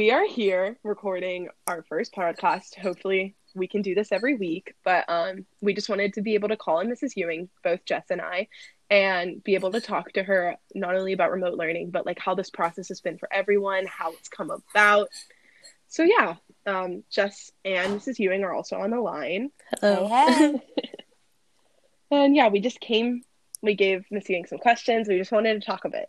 we are here recording our first podcast. Hopefully, we can do this every week, but um, we just wanted to be able to call in Mrs. Ewing, both Jess and I, and be able to talk to her not only about remote learning, but like how this process has been for everyone, how it's come about. So, yeah, um, Jess and Mrs. Ewing are also on the line. Hello. Hey, and yeah, we just came, we gave Miss Ewing some questions. We just wanted to talk a bit.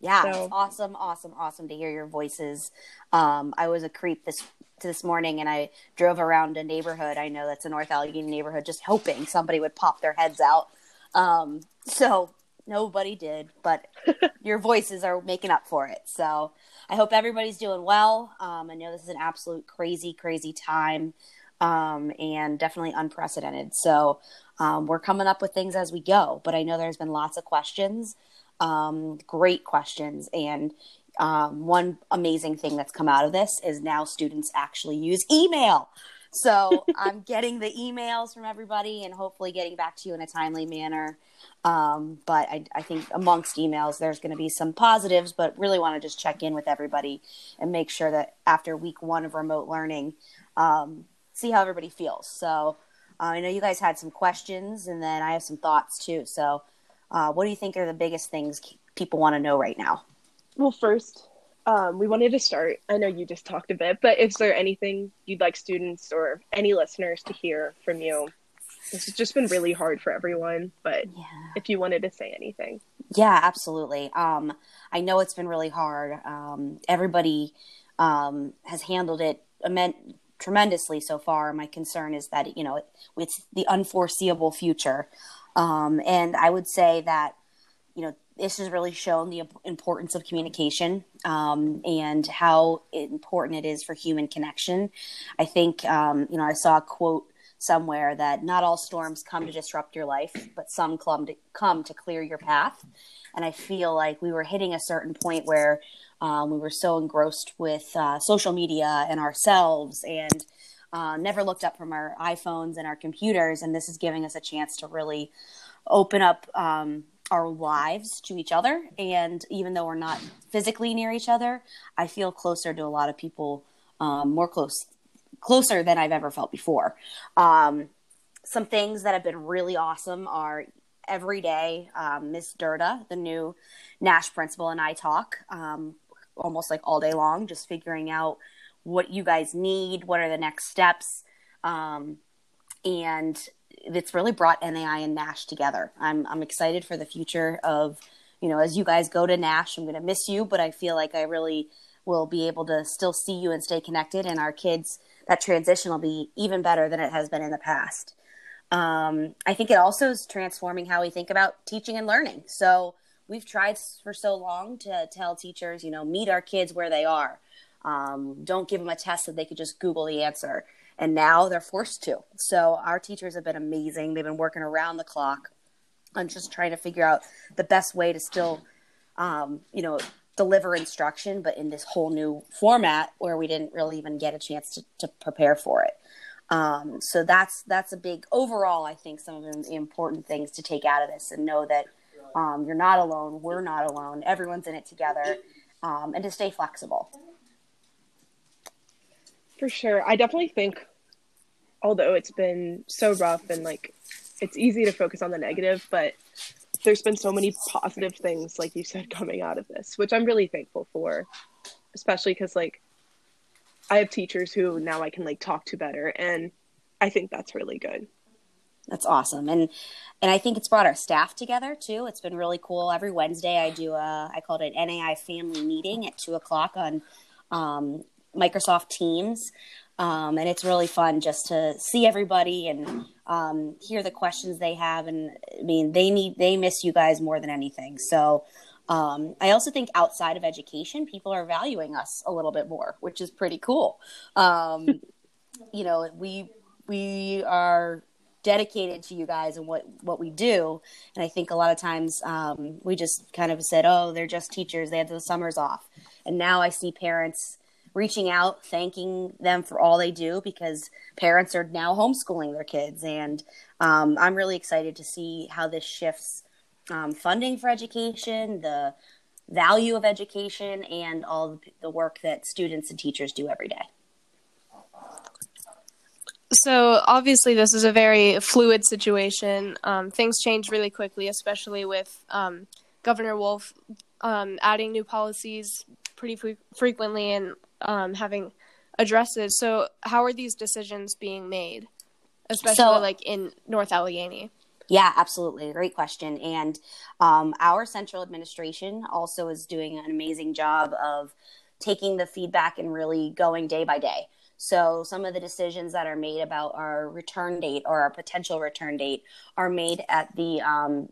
Yeah, so. awesome, awesome, awesome to hear your voices. Um, I was a creep this this morning, and I drove around a neighborhood. I know that's a North Allegheny neighborhood, just hoping somebody would pop their heads out. Um, so nobody did, but your voices are making up for it. So I hope everybody's doing well. Um, I know this is an absolute crazy, crazy time, um, and definitely unprecedented. So um, we're coming up with things as we go. But I know there's been lots of questions um, great questions. And um, one amazing thing that's come out of this is now students actually use email. So I'm getting the emails from everybody and hopefully getting back to you in a timely manner. Um, but I, I, think amongst emails, there's going to be some positives, but really want to just check in with everybody and make sure that after week one of remote learning, um, see how everybody feels. So uh, I know you guys had some questions, and then I have some thoughts too. So uh, what do you think are the biggest things people want to know right now? Well, first, um, we wanted to start. I know you just talked a bit, but is there anything you'd like students or any listeners to hear from you? This has just been really hard for everyone, but yeah. if you wanted to say anything. Yeah, absolutely. Um, I know it's been really hard. Um, everybody um, has handled it tremendously so far. My concern is that, you know, it, it's the unforeseeable future. Um, and I would say that, you know, this has really shown the importance of communication um, and how important it is for human connection. I think, um, you know, I saw a quote somewhere that not all storms come to disrupt your life, but some come to, come to clear your path. And I feel like we were hitting a certain point where um, we were so engrossed with uh, social media and ourselves and uh, never looked up from our iPhones and our computers, and this is giving us a chance to really open up um, our lives to each other. And even though we're not physically near each other, I feel closer to a lot of people, um, more close, closer than I've ever felt before. Um, some things that have been really awesome are every day, um, Miss Durda, the new Nash principal, and I talk um, almost like all day long, just figuring out what you guys need, what are the next steps. Um, and it's really brought NAI and Nash together. I'm, I'm excited for the future of, you know, as you guys go to Nash, I'm going to miss you, but I feel like I really will be able to still see you and stay connected. And our kids, that transition will be even better than it has been in the past. Um, I think it also is transforming how we think about teaching and learning. So we've tried for so long to tell teachers, you know, meet our kids where they are. Um, don't give them a test that they could just Google the answer. And now they're forced to. So our teachers have been amazing. They've been working around the clock on just trying to figure out the best way to still, um, you know, deliver instruction, but in this whole new format where we didn't really even get a chance to, to prepare for it. Um, so that's that's a big overall. I think some of the important things to take out of this and know that um, you're not alone. We're not alone. Everyone's in it together, um, and to stay flexible. For sure. I definitely think, although it's been so rough and like it's easy to focus on the negative, but there's been so many positive things, like you said, coming out of this, which I'm really thankful for, especially because like I have teachers who now I can like talk to better, and I think that's really good. That's awesome, and and I think it's brought our staff together too. It's been really cool. Every Wednesday, I do a I call it an NAI family meeting at two o'clock on um, Microsoft Teams. Um, and it's really fun just to see everybody and um, hear the questions they have. And I mean, they need they miss you guys more than anything. So um, I also think outside of education, people are valuing us a little bit more, which is pretty cool. Um, you know, we we are dedicated to you guys and what what we do and i think a lot of times um, we just kind of said oh they're just teachers they have the summers off and now i see parents reaching out, thanking them for all they do because parents are now homeschooling their kids. And um, I'm really excited to see how this shifts um, funding for education, the value of education and all the work that students and teachers do every day. So obviously, this is a very fluid situation. Um, things change really quickly, especially with um, Governor Wolf um, adding new policies pretty fre- frequently and um, having addresses. So, how are these decisions being made, especially so, like in North Allegheny? Yeah, absolutely. Great question. And um, our central administration also is doing an amazing job of taking the feedback and really going day by day. So some of the decisions that are made about our return date or our potential return date are made at the um,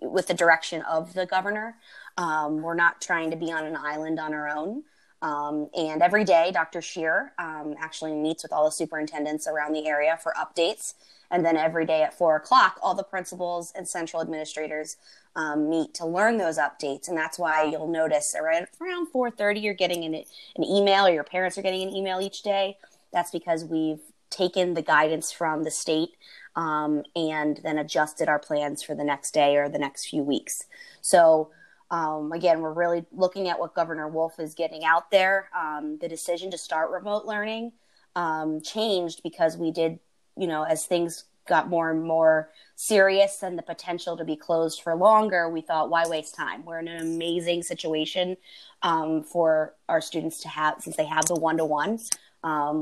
with the direction of the governor. Um, we're not trying to be on an island on our own. Um, and every day, Dr. Shear um, actually meets with all the superintendents around the area for updates. And then every day at four o'clock, all the principals and central administrators um, meet to learn those updates. And that's why you'll notice around around four thirty, you're getting an, an email, or your parents are getting an email each day. That's because we've taken the guidance from the state um, and then adjusted our plans for the next day or the next few weeks. So um, again, we're really looking at what Governor Wolf is getting out there. Um, the decision to start remote learning um, changed because we did, you know, as things got more and more serious and the potential to be closed for longer, we thought, why waste time? We're in an amazing situation um, for our students to have, since they have the one to one.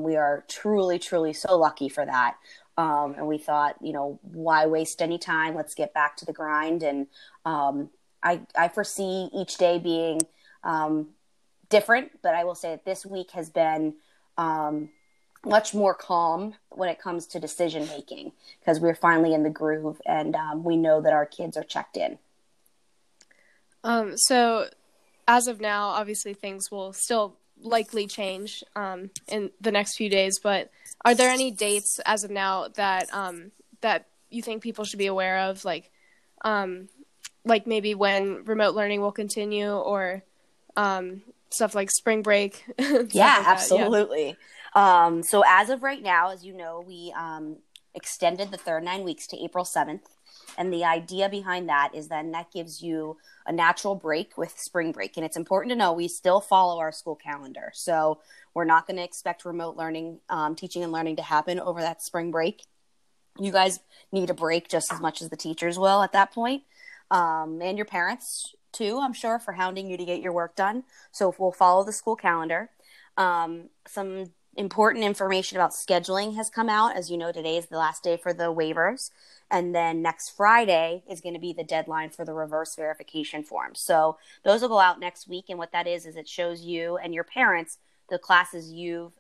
We are truly, truly so lucky for that. Um, and we thought, you know, why waste any time? Let's get back to the grind. And um, I, I foresee each day being um, different, but I will say that this week has been um, much more calm when it comes to decision making because we're finally in the groove and um, we know that our kids are checked in. Um, so, as of now, obviously things will still likely change um, in the next few days. But are there any dates as of now that um, that you think people should be aware of, like um, like maybe when remote learning will continue or um, stuff like spring break. yeah, like absolutely. Yeah. Um, so as of right now, as you know, we um, extended the third nine weeks to April 7th. And the idea behind that is then that gives you a natural break with spring break. And it's important to know we still follow our school calendar. So we're not going to expect remote learning, um, teaching and learning to happen over that spring break. You guys need a break just as much as the teachers will at that point um, and your parents too, I'm sure, for hounding you to get your work done. So we'll follow the school calendar. Um, some important information about scheduling has come out. As you know, today is the last day for the waivers. And then next Friday is going to be the deadline for the reverse verification form. So those will go out next week. And what that is, is it shows you and your parents the classes you've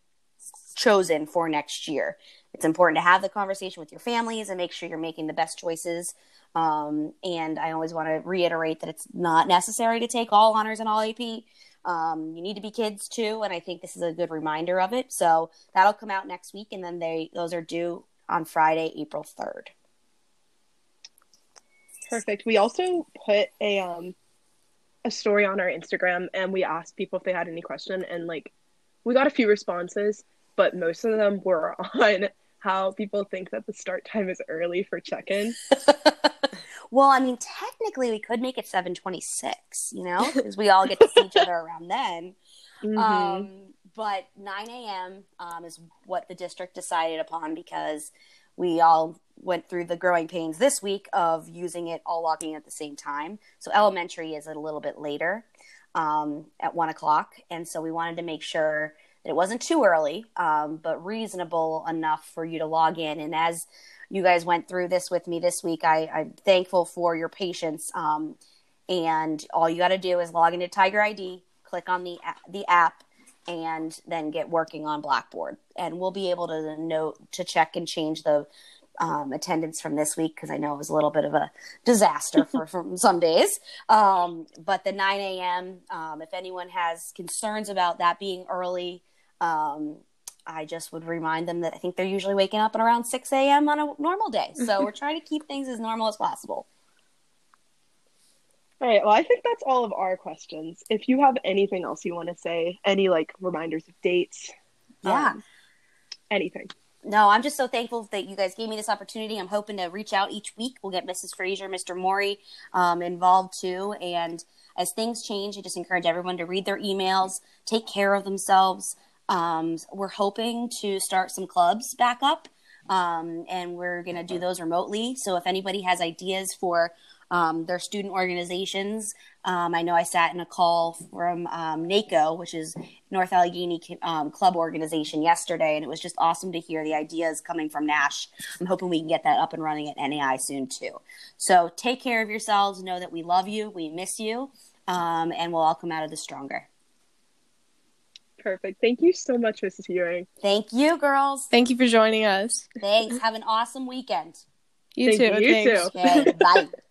chosen for next year. It's important to have the conversation with your families and make sure you're making the best choices um, and I always want to reiterate that it's not necessary to take all honors and all AP. Um, you need to be kids too, and I think this is a good reminder of it. So that'll come out next week, and then they those are due on Friday, April third. Perfect. We also put a um a story on our Instagram, and we asked people if they had any question, and like we got a few responses, but most of them were on how people think that the start time is early for check-in. well, I mean, technically, we could make it seven twenty-six. You know, because we all get to see each other around then. Mm-hmm. Um, but nine a.m. Um, is what the district decided upon because we all went through the growing pains this week of using it all logging at the same time. So elementary is a little bit later um, at one o'clock, and so we wanted to make sure that it wasn't too early, um, but reasonable enough for you to log in. And as you guys went through this with me this week, I, am thankful for your patience. Um, and all you got to do is log into Tiger ID, click on the the app, and then get working on Blackboard. And we'll be able to note to check and change the um, attendance from this week because I know it was a little bit of a disaster for, for some days. Um, but the 9 a.m., um, if anyone has concerns about that being early, um, I just would remind them that I think they're usually waking up at around 6 a.m. on a normal day. So we're trying to keep things as normal as possible. All right. Well, I think that's all of our questions. If you have anything else you want to say, any like reminders of dates, yeah, um, anything. no, I'm just so thankful that you guys gave me this opportunity. I'm hoping to reach out each week. We'll get Mrs. Frazier, Mr. Maury um, involved too. And as things change, I just encourage everyone to read their emails, take care of themselves. Um, we're hoping to start some clubs back up, um, and we're going to do those remotely. So if anybody has ideas for um, their student organizations. Um, I know I sat in a call from um, NACO, which is North Allegheny um, Club Organization, yesterday, and it was just awesome to hear the ideas coming from Nash. I'm hoping we can get that up and running at NAI soon too. So take care of yourselves. Know that we love you, we miss you, um, and we'll all come out of this stronger. Perfect. Thank you so much, Mrs. Ewing. Thank you, girls. Thank you for joining us. Thanks. Have an awesome weekend. You Thank too. you. You Thanks. too. Okay, bye.